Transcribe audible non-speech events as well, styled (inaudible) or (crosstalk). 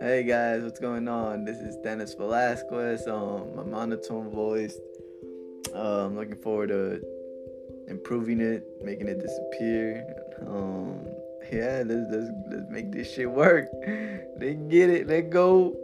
Hey guys, what's going on? This is Dennis Velasquez. Um, my monotone voice. Uh, I'm looking forward to improving it, making it disappear. Um, yeah, let's let's let's make this shit work. (laughs) Let's get it. Let's go.